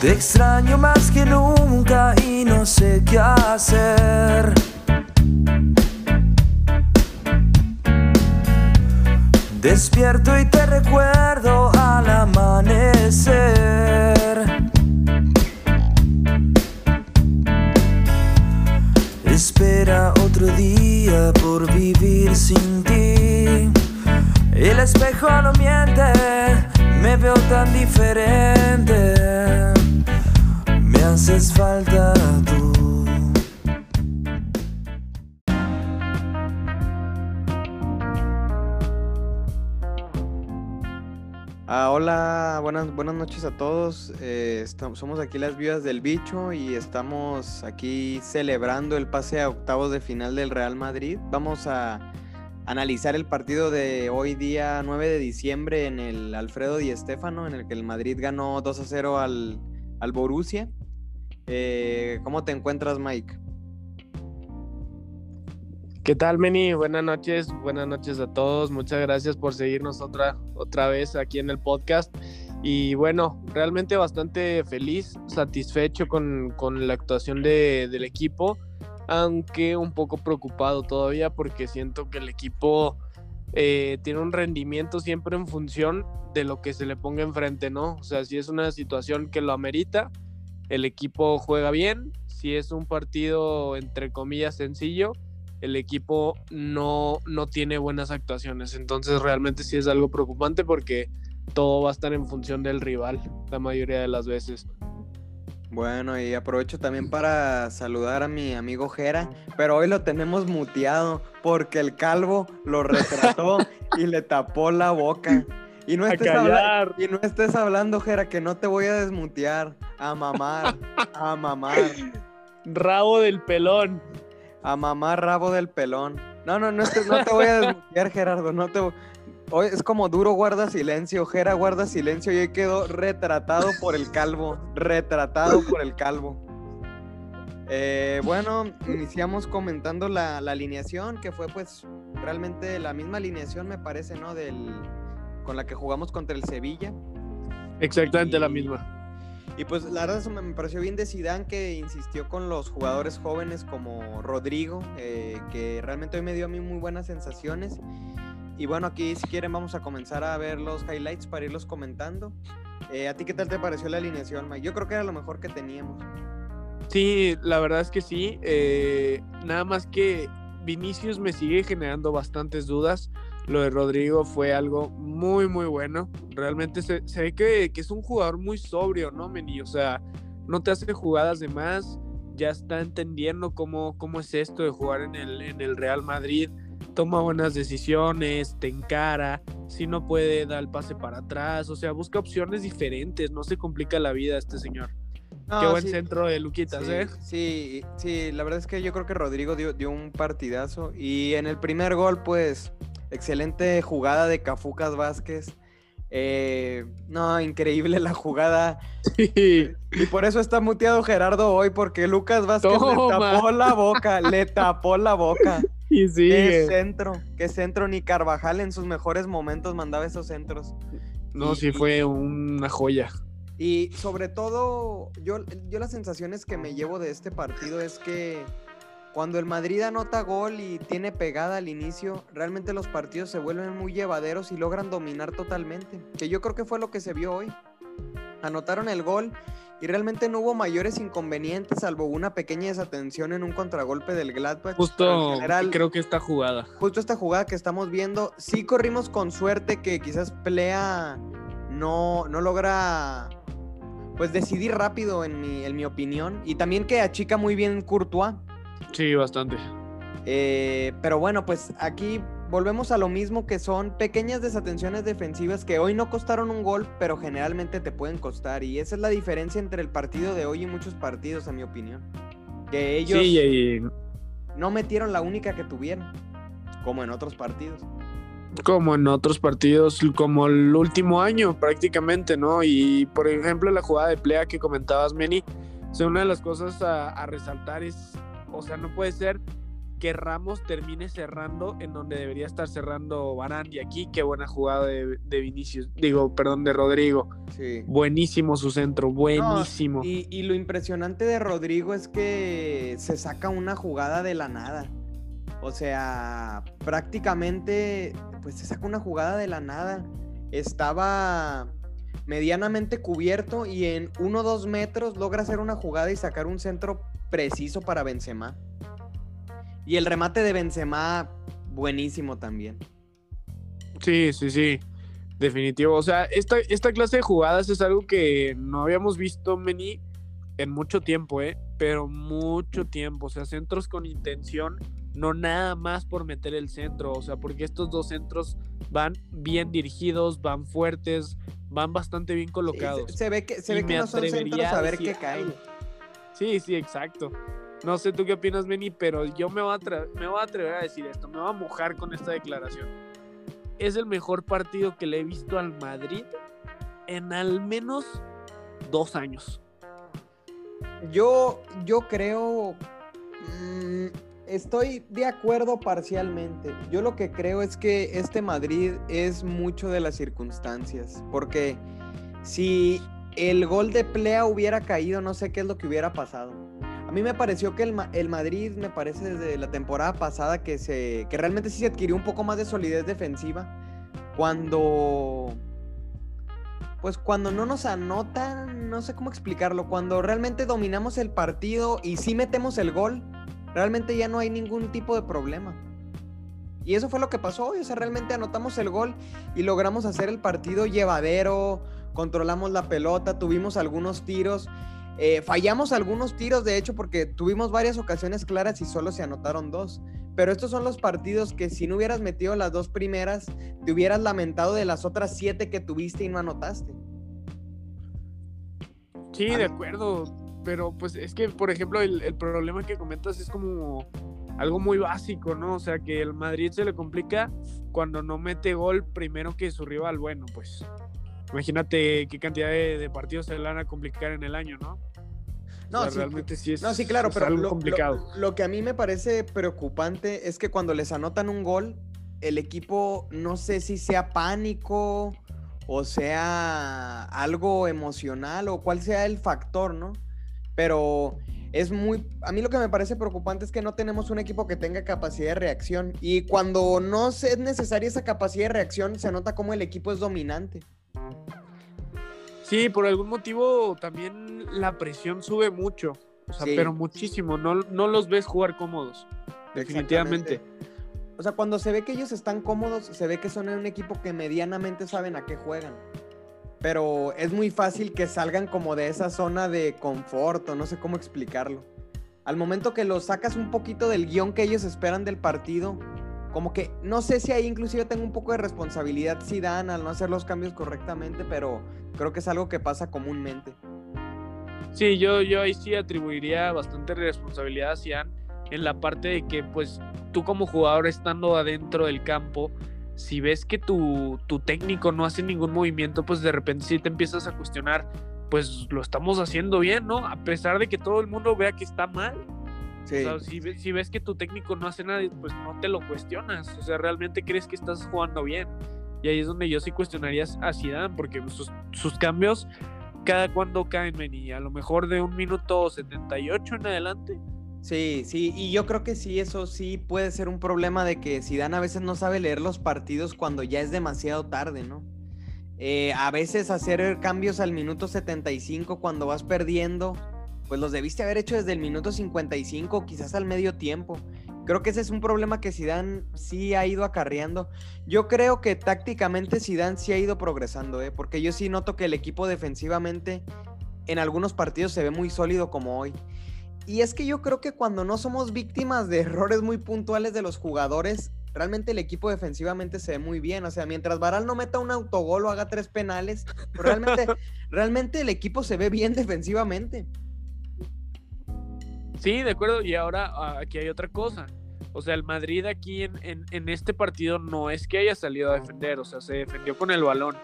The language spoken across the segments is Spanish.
Te extraño más que nunca y no sé qué hacer. Despierto y te recuerdo al amanecer. Espera otro día por vivir sin ti. El espejo no miente, me veo tan diferente. Haces falta. Ah, hola, buenas, buenas noches a todos. Eh, estamos, somos aquí las viudas del bicho y estamos aquí celebrando el pase a octavos de final del Real Madrid. Vamos a analizar el partido de hoy día 9 de diciembre en el Alfredo Di Stéfano, en el que el Madrid ganó 2 a 0 al, al Borussia. Eh, ¿Cómo te encuentras, Mike? ¿Qué tal, Meni? Buenas noches, buenas noches a todos. Muchas gracias por seguirnos otra, otra vez aquí en el podcast. Y bueno, realmente bastante feliz, satisfecho con, con la actuación de, del equipo, aunque un poco preocupado todavía porque siento que el equipo eh, tiene un rendimiento siempre en función de lo que se le ponga enfrente, ¿no? O sea, si es una situación que lo amerita, el equipo juega bien. Si es un partido, entre comillas, sencillo, el equipo no, no tiene buenas actuaciones. Entonces realmente sí es algo preocupante porque todo va a estar en función del rival la mayoría de las veces. Bueno, y aprovecho también para saludar a mi amigo Jera, pero hoy lo tenemos muteado porque el calvo lo retrató y le tapó la boca. Y no, estés habla- y no estés hablando, Jera, que no te voy a desmutear. A mamar, a mamar. Rabo del pelón. A mamar rabo del pelón. No, no, no, estés- no te voy a desmutear, Gerardo. No te... Hoy es como duro guarda silencio. Jera guarda silencio y hoy quedó retratado por el calvo. Retratado por el calvo. Eh, bueno, iniciamos comentando la, la alineación, que fue pues realmente la misma alineación, me parece, ¿no? Del, con la que jugamos contra el Sevilla. Exactamente la misma. Y pues la verdad me pareció bien de Zidane que insistió con los jugadores jóvenes como Rodrigo, eh, que realmente hoy me dio a mí muy buenas sensaciones. Y bueno, aquí si quieren vamos a comenzar a ver los highlights para irlos comentando. Eh, ¿A ti qué tal te pareció la alineación, Mike? Yo creo que era lo mejor que teníamos. Sí, la verdad es que sí. eh, nada más que Vinicius me sigue generando bastantes dudas. Lo de Rodrigo fue algo muy, muy bueno. Realmente se, se ve que, que es un jugador muy sobrio, ¿no, Meni? O sea, no te hace jugadas de más. Ya está entendiendo cómo, cómo es esto de jugar en el, en el Real Madrid. Toma buenas decisiones, te encara. Si no puede, da el pase para atrás. O sea, busca opciones diferentes. No se complica la vida este señor. No, Qué buen sí, centro de Luquitas, sí, ¿eh? Sí, sí, la verdad es que yo creo que Rodrigo dio, dio un partidazo. Y en el primer gol, pues, excelente jugada de Cafucas Vázquez. Eh, no, increíble la jugada. Sí. Y por eso está muteado Gerardo hoy, porque Lucas Vázquez le tapó la boca, le tapó la boca. Y Qué sigue. centro, qué centro, ni Carvajal en sus mejores momentos mandaba esos centros. No, Y- sí fue una joya. Y sobre todo, yo, yo las sensaciones que me llevo de este partido es que cuando el Madrid anota gol y tiene pegada al inicio, realmente los partidos se vuelven muy llevaderos y logran dominar totalmente. Que yo creo que fue lo que se vio hoy. Anotaron el gol y realmente no hubo mayores inconvenientes, salvo una pequeña desatención en un contragolpe del Gladbach. Justo general, creo que esta jugada. justo esta jugada que estamos viendo, sí corrimos con suerte que quizás Plea no, no logra pues decidir rápido en mi, en mi opinión. Y también que achica muy bien Courtois. Sí, bastante. Eh, pero bueno, pues aquí volvemos a lo mismo que son pequeñas desatenciones defensivas que hoy no costaron un gol, pero generalmente te pueden costar. Y esa es la diferencia entre el partido de hoy y muchos partidos, a mi opinión. Que ellos Sí, y no metieron la única que tuvieron, como en otros partidos. como en otros partidos, como el último año prácticamente, ¿no? Y por ejemplo, la jugada de plea que comentabas, Meni, o sea, una de las cosas a, a resaltar es, o sea, no puede ser que Ramos termine cerrando en donde debería estar cerrando Barán y aquí qué buena jugada de, Vinicius, digo, perdón, de Rodrigo. Sí. Buenísimo su centro, buenísimo. y, y, lo impresionante de Rodrigo es que se saca una jugada de la nada. O sea, prácticamente, pues se saca una jugada de la nada. Estaba medianamente cubierto y en uno o dos metros logra hacer una jugada y sacar un centro preciso para Benzema. Y el remate de Benzema, buenísimo también. Sí, sí, sí. Definitivo. O sea, esta, esta clase de jugadas es algo que no habíamos visto, Meni, en mucho tiempo, ¿eh? Pero mucho tiempo. O sea, centros con intención, no nada más por meter el centro. O sea, porque estos dos centros van bien dirigidos, van fuertes, van bastante bien colocados. se, ve que, se ve que no son centros a ver qué caen. Sí, sí, exacto. No sé tú qué opinas, Benny, pero yo me voy, a me voy a atrever a decir esto, me voy a mojar con esta declaración. Es el mejor partido que le he visto al Madrid en al menos dos años. Yo, yo creo, mm, estoy de acuerdo parcialmente. Yo lo que creo es que este Madrid es mucho de las circunstancias, porque si el gol de Plea hubiera caído, no sé qué es lo que hubiera pasado. A mí me pareció que el, Madrid, me parece desde la temporada pasada, que, se, que realmente sí se adquirió un poco más de solidez defensiva. Cuando. Pues cuando no nos anotan, no sé cómo explicarlo. Cuando realmente dominamos el partido y sí metemos el gol, realmente ya no hay ningún tipo de problema. Y eso fue lo que pasó O sea, realmente anotamos el gol y logramos hacer el partido llevadero, controlamos la pelota, tuvimos algunos tiros eh, fallamos algunos tiros, de hecho, porque tuvimos varias ocasiones claras y solo se anotaron dos. Pero estos son los partidos que si no hubieras metido las dos primeras, te hubieras lamentado de las otras siete que tuviste y no anotaste. Sí, de acuerdo. Pero pues es que, por ejemplo, el, el problema que comentas es como algo muy básico, ¿no? O sea, que el Madrid se le complica cuando no mete gol primero que su rival. Bueno, pues imagínate qué cantidad de, partidos se le van a complicar en el año, ¿no? No, sí, realmente sí es, no, sí, claro, pero lo, complicado. Lo, que a mí me parece preocupante es que cuando les anotan un gol, el equipo no sé si sea pánico o sea algo emocional o cuál sea el factor, ¿no? Pero es muy... A mí lo que me parece preocupante es que no tenemos un equipo que tenga capacidad de reacción. Y cuando no es necesaria esa capacidad de reacción, se nota como el equipo es dominante. Sí, por algún motivo también la presión sube mucho, o sea, pero muchísimo, no, no los ves jugar cómodos, definitivamente. O sea, cuando se ve que ellos están cómodos, se ve que son un equipo que medianamente saben a qué juegan. Pero es muy fácil que salgan como de esa zona de confort, o no sé cómo explicarlo. Al momento que los sacas un poquito del guion que ellos esperan del partido, como que no sé si ahí inclusive tengo un poco de responsabilidad si dan al no hacer los cambios correctamente, pero creo que es algo que pasa comúnmente. Sí, yo, yo ahí sí atribuiría bastante responsabilidad a Cian en la parte de que pues tú como jugador estando adentro del campo, si ves que tu, tu técnico no hace ningún movimiento, pues de repente sí te empiezas a cuestionar, pues lo estamos haciendo bien, ¿no? A pesar de que todo el mundo vea que está mal si, ves que tu técnico no hace nada, pues no te lo cuestionas. O sea, realmente crees que estás jugando bien. Y ahí es donde yo sí cuestionaría a Zidane, porque sus, cambios cada cuando caen, y a lo mejor de un minuto 78 en adelante. Sí, sí, y yo creo que sí, eso sí puede ser un problema de que Zidane a veces no sabe leer los partidos cuando ya es demasiado tarde, ¿no? Eh, a veces hacer cambios al minuto 75 cuando vas perdiendo pues los debiste haber hecho desde el minuto 55, quizás al medio tiempo. Creo que ese es un problema que Zidane sí ha ido acarreando. Yo creo que tácticamente Zidane sí ha ido progresando, ¿eh? porque yo sí noto que el equipo defensivamente en algunos partidos se ve muy sólido como hoy. Y es que yo creo que cuando no somos víctimas de errores muy puntuales de los jugadores, realmente el equipo defensivamente se ve muy bien. O sea, mientras Varal no meta un autogol o haga tres penales, realmente, realmente el equipo se ve bien defensivamente. Sí, de acuerdo. Y ahora ah, aquí hay otra cosa. O sea, el Madrid aquí en, en, este partido no es que haya salido a defender, o sea, se defendió con el balón.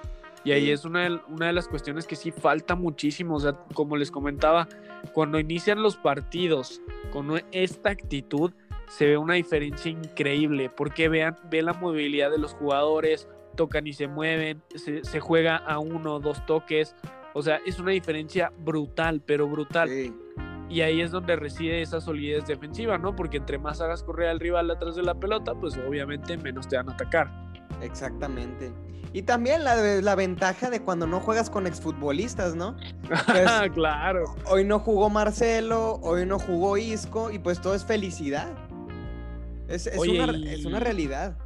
Y ahí es una de, una de las cuestiones que sí falta muchísimo. O sea, como les comentaba, cuando inician los partidos con esta actitud, se ve una diferencia increíble, porque vean, ve la movilidad de los jugadores, tocan y se mueven, se, se juega a uno o dos toques, o sea, es una diferencia brutal, pero brutal. Sí. Y ahí es donde reside esa solidez defensiva, ¿no? Porque entre más hagas correr al rival atrás de la pelota, pues obviamente menos te van a atacar. Exactamente. Y también la, la ventaja de cuando no juegas con exfutbolistas, ¿no? Pues, claro. hoy no jugó Marcelo, hoy no jugó Isco y pues todo es felicidad. Es, es Oye, una, y- es una realidad.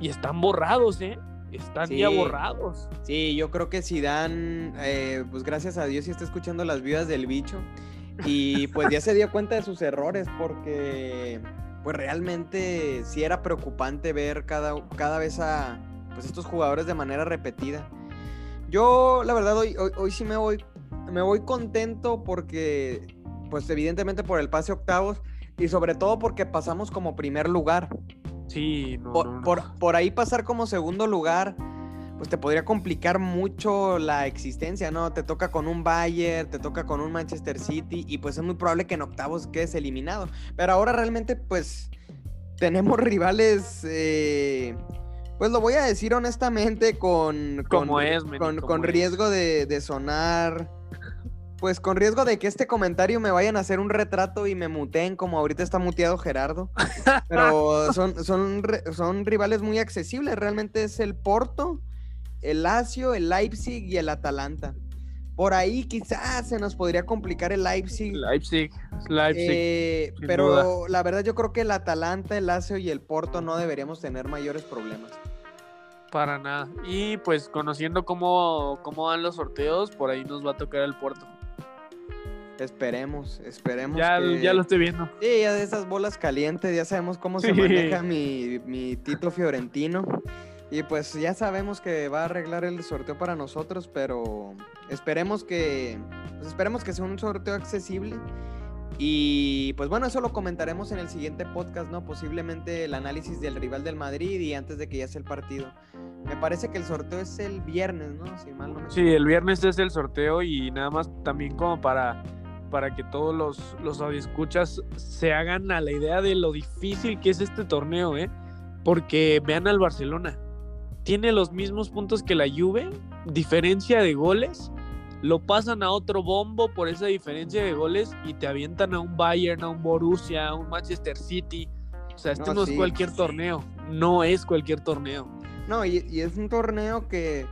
Y están borrados, ¿eh? Están ya borrados. Sí, yo creo que Zidane, eh, pues gracias a Dios, sí está escuchando las vidas del bicho. Y pues ya se dio cuenta de sus errores porque pues realmente sí era preocupante ver cada, cada vez a pues estos jugadores de manera repetida. Yo, la verdad, hoy, hoy, hoy sí me voy, me voy contento porque, pues evidentemente por el pase octavos y sobre todo porque pasamos como primer lugar. Sí, no, Por, no, no. por- por ahí pasar como segundo lugar, pues te podría complicar mucho la existencia, ¿no? Te toca con un Bayern, te toca con un Manchester City y pues es muy probable que en octavos quedes eliminado. Pero ahora realmente pues tenemos rivales, eh, pues lo voy a decir honestamente con... con Como es, Con, como con es. riesgo de, de sonar... Pues con riesgo de que este comentario me vayan a hacer un retrato y me muteen como ahorita está muteado Gerardo. Pero son, son, son rivales muy accesibles. Realmente es el Porto, el Lazio, el Leipzig y el Atalanta. Por ahí quizás se nos podría complicar el Leipzig. Leipzig, Leipzig. eh, pero duda. la verdad yo creo que el Atalanta, el Lazio y el Porto no deberíamos tener mayores problemas. Para nada. Y pues conociendo cómo, cómo van los sorteos, por ahí nos va a tocar el puerto. Esperemos, esperemos. Ya, que- ya lo estoy viendo. Sí, ya de esas bolas calientes, ya sabemos cómo se maneja mi, mi Tito Fiorentino. Y pues ya sabemos que va a arreglar el sorteo para nosotros, pero esperemos que, pues esperemos que sea un sorteo accesible. Y pues bueno, eso lo comentaremos en el siguiente podcast, ¿no? Posiblemente el análisis del rival del Madrid y antes de que ya sea el partido. Me parece que el sorteo es el viernes, ¿no? Si mal no Sí, el viernes es el sorteo y nada más también como para, para que todos los, los escuchas se hagan a la idea de lo difícil que es este torneo, ¿eh? Porque vean al Barcelona. Tiene los mismos puntos que la Juve, diferencia de goles. Lo pasan a otro bombo por esa diferencia de goles y te avientan a un Bayern, a un Borussia, a un Manchester City. O sea, este No, no, sí. es cualquier torneo. No es cualquier torneo. No, y, y es un torneo que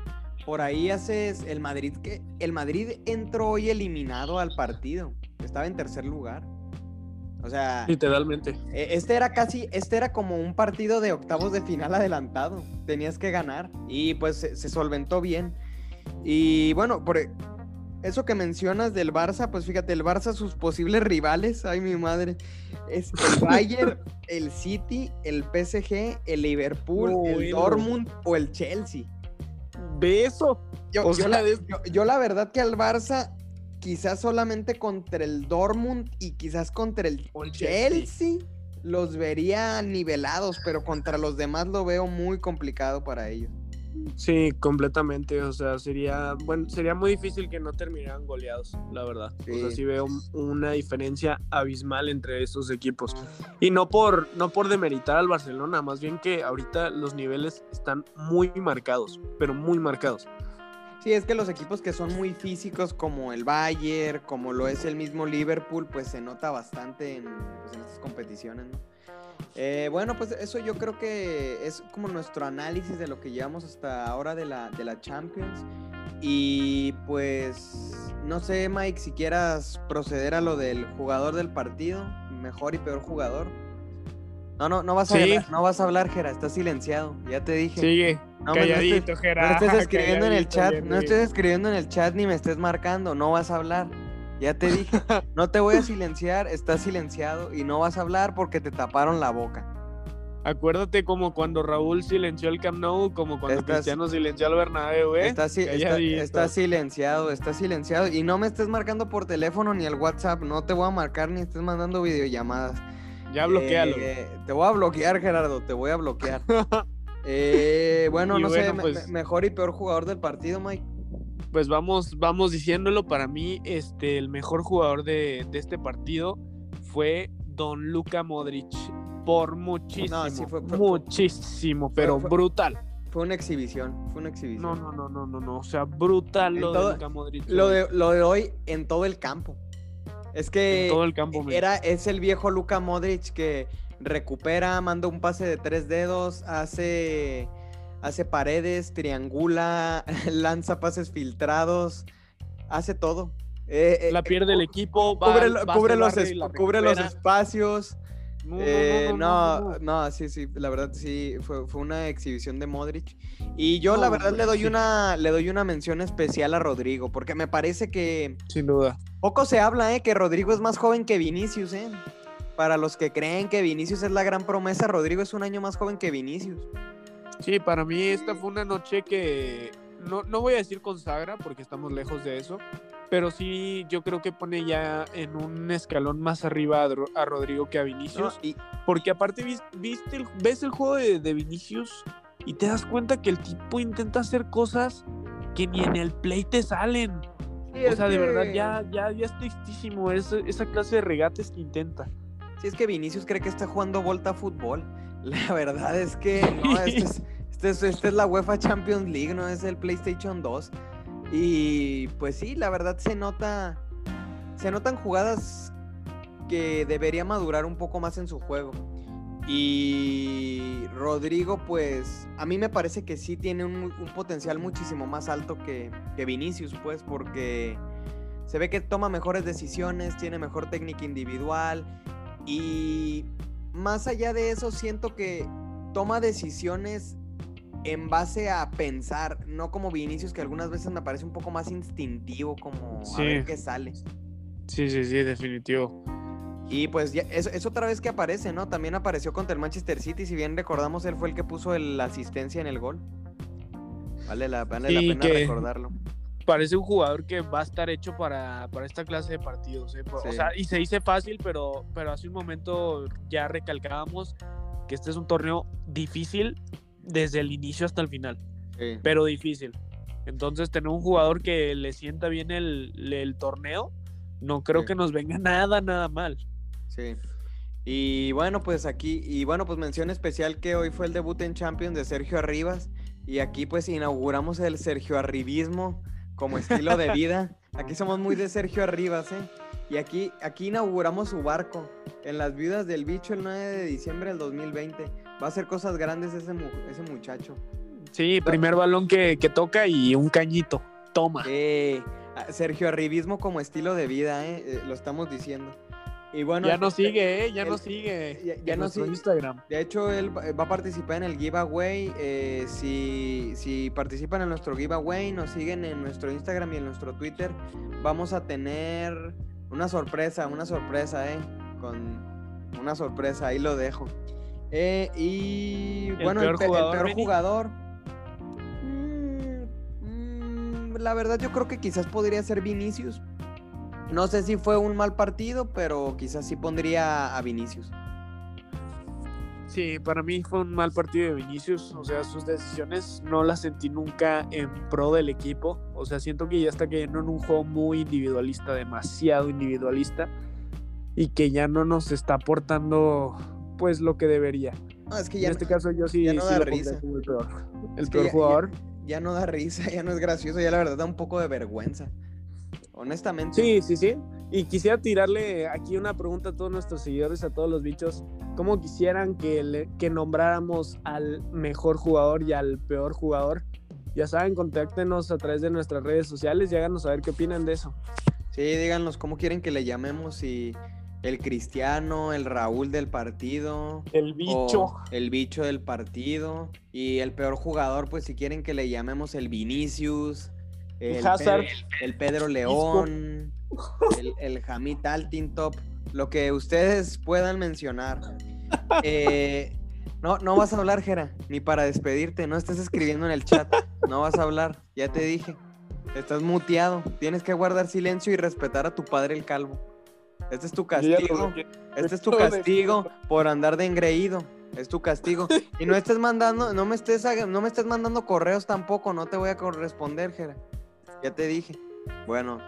por ahí haces el Madrid que el Madrid entró hoy eliminado al partido. Estaba en tercer lugar. O sea, Literalmente. e- este era casi, este era como un partido de octavos de final adelantado. Tenías que ganar y pues se, se solventó bien. Y bueno, por e- eso que mencionas del Barça, pues fíjate, el Barça sus posibles rivales, ay mi madre, es el Bayern, el City, el PSG, el Liverpool, el. Dortmund o el Chelsea. Ve eso. Yo, O yo sea, la, es- yo- yo la verdad que al Barça, quizás solamente contra el Dortmund y quizás contra el O el Chelsea, los vería nivelados, pero contra los demás lo veo muy complicado para ellos. Sí, completamente. O sea, sería, bueno, sería muy difícil que no terminaran goleados, la verdad. O sea, Sí. veo un- una diferencia abismal entre estos equipos. Y no por, no por demeritar al Barcelona, más bien que ahorita los niveles están muy marcados, pero muy marcados. Sí, es que los equipos que son muy físicos, como el Bayern, como lo es el mismo Liverpool, pues se nota bastante en, pues, en estas competiciones, ¿no? Eh, bueno, pues eso yo creo que es como nuestro análisis de lo que llevamos hasta ahora de la, de la Champions. Y pues, no sé, Mike, si quieras proceder a lo del jugador del partido, mejor y peor jugador. No, no, no vas a Sí. hablar, no vas a hablar, Jera, estás silenciado, ya te dije. Sigue, No, calladito, no estés escribiendo en el chat, bien, no estés escribiendo en el chat ni me estés marcando, no vas a hablar. Ya te dije, no te voy a silenciar, estás silenciado y no vas a hablar porque te taparon la boca. Acuérdate como cuando Raúl silenció el Camp Nou, como cuando Estás- Cristiano silenció al Bernabéu, ¿eh? Estás, está- silenciado, estás silenciado y no me estés marcando por teléfono ni al WhatsApp, no te voy a marcar ni estés mandando videollamadas. Ya bloquealo. Eh, te voy a bloquear, Gerardo, te voy a bloquear. Eh, bueno, Y no sé, bueno, pues- me- mejor y peor jugador del partido, Mike. pues vamos, vamos diciéndolo, para mí este, el mejor jugador de, de este partido fue Don Luka Modric. por muchísimo, No, sí, fue- fue- muchísimo, pero fue- brutal. Fue una exhibición, fue una exhibición. No, no, no, no, no, no, o sea, brutal En lo todo- de Luka Modric. Lo de, lo de hoy en todo el campo. Es que todo el campo, era, es el viejo Luka Modric que recupera, manda un pase de tres dedos, hace, hace paredes, triangula, lanza pases filtrados, hace todo. Eh, eh, la pierde el equipo, va, cubre, va, los, la cubre los espacios. No, no, Eh, no, no, no, no, sí, sí, la verdad sí, fue, fue una exhibición de Modric. Y yo la verdad le doy sí. una, le doy una mención especial a Rodrigo, porque me parece que Sin duda. poco se habla, eh, que Rodrigo es más joven que Vinicius, eh. Para los que creen que Vinicius es la gran promesa, Rodrigo es un año más joven que Vinicius. Sí, para mí esta fue una noche que no, no voy a decir consagra porque estamos lejos de eso, pero sí yo creo que pone ya en un escalón más arriba a, Dro- a Rodrigo que a ¿no? Vinicius, Y, porque aparte vis- viste el- ves el juego de, de Vinicius y te das cuenta que el tipo intenta hacer cosas que ni en el play te salen. sí, O es sea, de verdad que- ya, ya, ya es tristísimo ese- esa clase de regates que intenta. Sí, es que Vinicius cree que está jugando Volta Fútbol. La verdad es que no, este es, este es- esta es la UEFA Champions League, no es el PlayStation 2. Y pues sí, la verdad se nota. Se notan jugadas que debería madurar un poco más en su juego. Y Rodrigo, pues, a mí me parece que sí tiene un, potencial muchísimo más alto que, que Vinicius, pues, porque se ve que toma mejores decisiones, tiene mejor técnica individual. Y más allá de eso, siento que toma decisiones en base a pensar, no como Vinicius, que algunas veces me parece un poco más instintivo, como a ver qué sale. Sí, sí, sí, definitivo. Y pues ya, es, es otra vez que aparece, ¿no? También apareció contra el Manchester City, si bien recordamos, él fue el que puso la asistencia en el gol. Vale la, vale la pena que- recordarlo. parece un jugador que va a estar hecho para, para esta clase de partidos. ¿eh? Sí. Sea, y se dice fácil, pero, pero hace un momento ya recalcábamos que este es un torneo difícil desde el inicio hasta el final, Sí. pero difícil. Entonces, tener un jugador que le sienta bien el, el torneo, no creo Sí. que nos venga nada, nada mal. Sí. Y bueno, pues aquí, y bueno, pues mención especial que hoy fue el debut en Champions de Sergio Arribas. Y aquí pues inauguramos el Sergio Arribismo como estilo de vida. Aquí somos muy de Sergio Arribas, ¿eh? Y aquí, aquí inauguramos su barco en las viudas del bicho el 9 de diciembre del 2020. Va a hacer cosas grandes ese, mu- ese muchacho. Sí, primer balón que, que toca y un cañito. Toma. Eh, Sergio Arribismo como estilo de vida, ¿eh? Eh, lo estamos diciendo. Y bueno, ya nos este- sigue, ¿eh? Ya nos sigue. ya- ya nos sigue. Instagram. De hecho, él va va a participar en el giveaway. eh, si, si participan en nuestro giveaway, nos siguen en nuestro Instagram y en nuestro Twitter, vamos a tener una sorpresa, una sorpresa, ¿eh? Con una sorpresa, ahí lo dejo. Eh, y ¿El bueno, peor el, peor jugador. mm, mm, la verdad, yo creo que quizás podría ser Vinicius. No sé si fue un mal partido, pero quizás sí pondría a Vinicius. Sí, para mí fue un mal partido de Vinicius, o sea, sus decisiones no las sentí nunca en pro del equipo, o sea, siento que ya está cayendo en un juego muy individualista, demasiado individualista, y que ya no nos está aportando pues lo que debería. No, es que En ya, este no, caso yo sí, ya no sí da lo risa. como el peor, el ya- ya- jugador. ya no da risa, ya no es gracioso, ya la verdad da un poco de vergüenza. Honestamente. Sí, sí, sí. Y quisiera tirarle aquí una pregunta a todos nuestros seguidores, a todos los bichos. ¿Cómo quisieran que, le- que nombráramos al mejor jugador y al peor jugador? Ya saben, contáctenos a través de nuestras redes sociales y háganos saber qué opinan de eso. Sí, díganos cómo quieren que le llamemos si el Cristiano, el Raúl del partido. El bicho. el bicho del partido. Y el peor jugador, pues si quieren que le llamemos el Vinicius. El, Hazard. Pe- el Pedro León. El, el Hamid Altintop. Lo que ustedes puedan mencionar. Eh, no, no vas a hablar, Jera, ni para despedirte. No estés escribiendo en el chat. No vas a hablar, ya te dije. Estás muteado. Tienes que guardar silencio y respetar a tu padre el calvo. Este es tu castigo. Este es tu castigo por andar de engreído. Es tu castigo. Y no estés mandando, no me estés, no me estés mandando correos tampoco. No te voy a corresponder, Jera. Ya te dije. Bueno.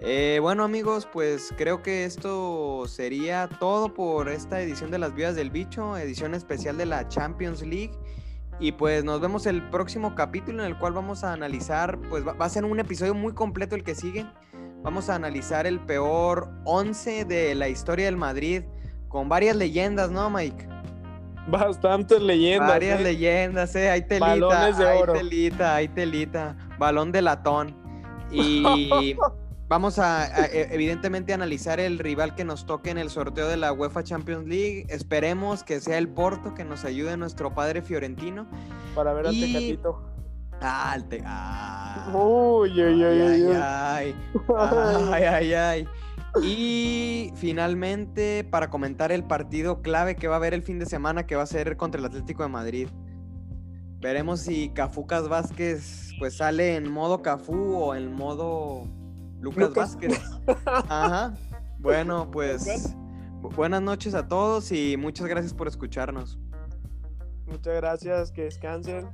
Eh, bueno amigos, pues creo que esto sería todo por esta edición de Las Vidas del Bicho, edición especial de la Champions League. Y pues nos vemos el próximo capítulo en el cual vamos a analizar, pues va, va a ser un episodio muy completo el que sigue. Vamos a analizar el peor 11 de la historia del Madrid, con varias leyendas, ¿no, Mike? Bastantes leyendas. Varias ¿eh? leyendas, ¿eh? Hay telita, Balones de hay oro. telita, hay telita. Balón de latón. Y vamos a, a, e- evidentemente analizar el rival que nos toque en el sorteo de la UEFA Champions League. Esperemos que sea el Porto, que nos ayude nuestro padre Fiorentino. Para ver al Y- Tecatito. Ah, el te- ah. Uy, ay, uy, ay, ay, ay, ay, ay. Y finalmente, para comentar el partido clave que va a haber el fin de semana, que va a ser contra el Atlético de Madrid. Veremos si Cafucas Vázquez pues sale en modo Cafú o en modo Lucas, Lucas. Vázquez. Ajá. Bueno, pues bu- buenas noches a todos y muchas gracias por escucharnos. Muchas gracias, que descansen.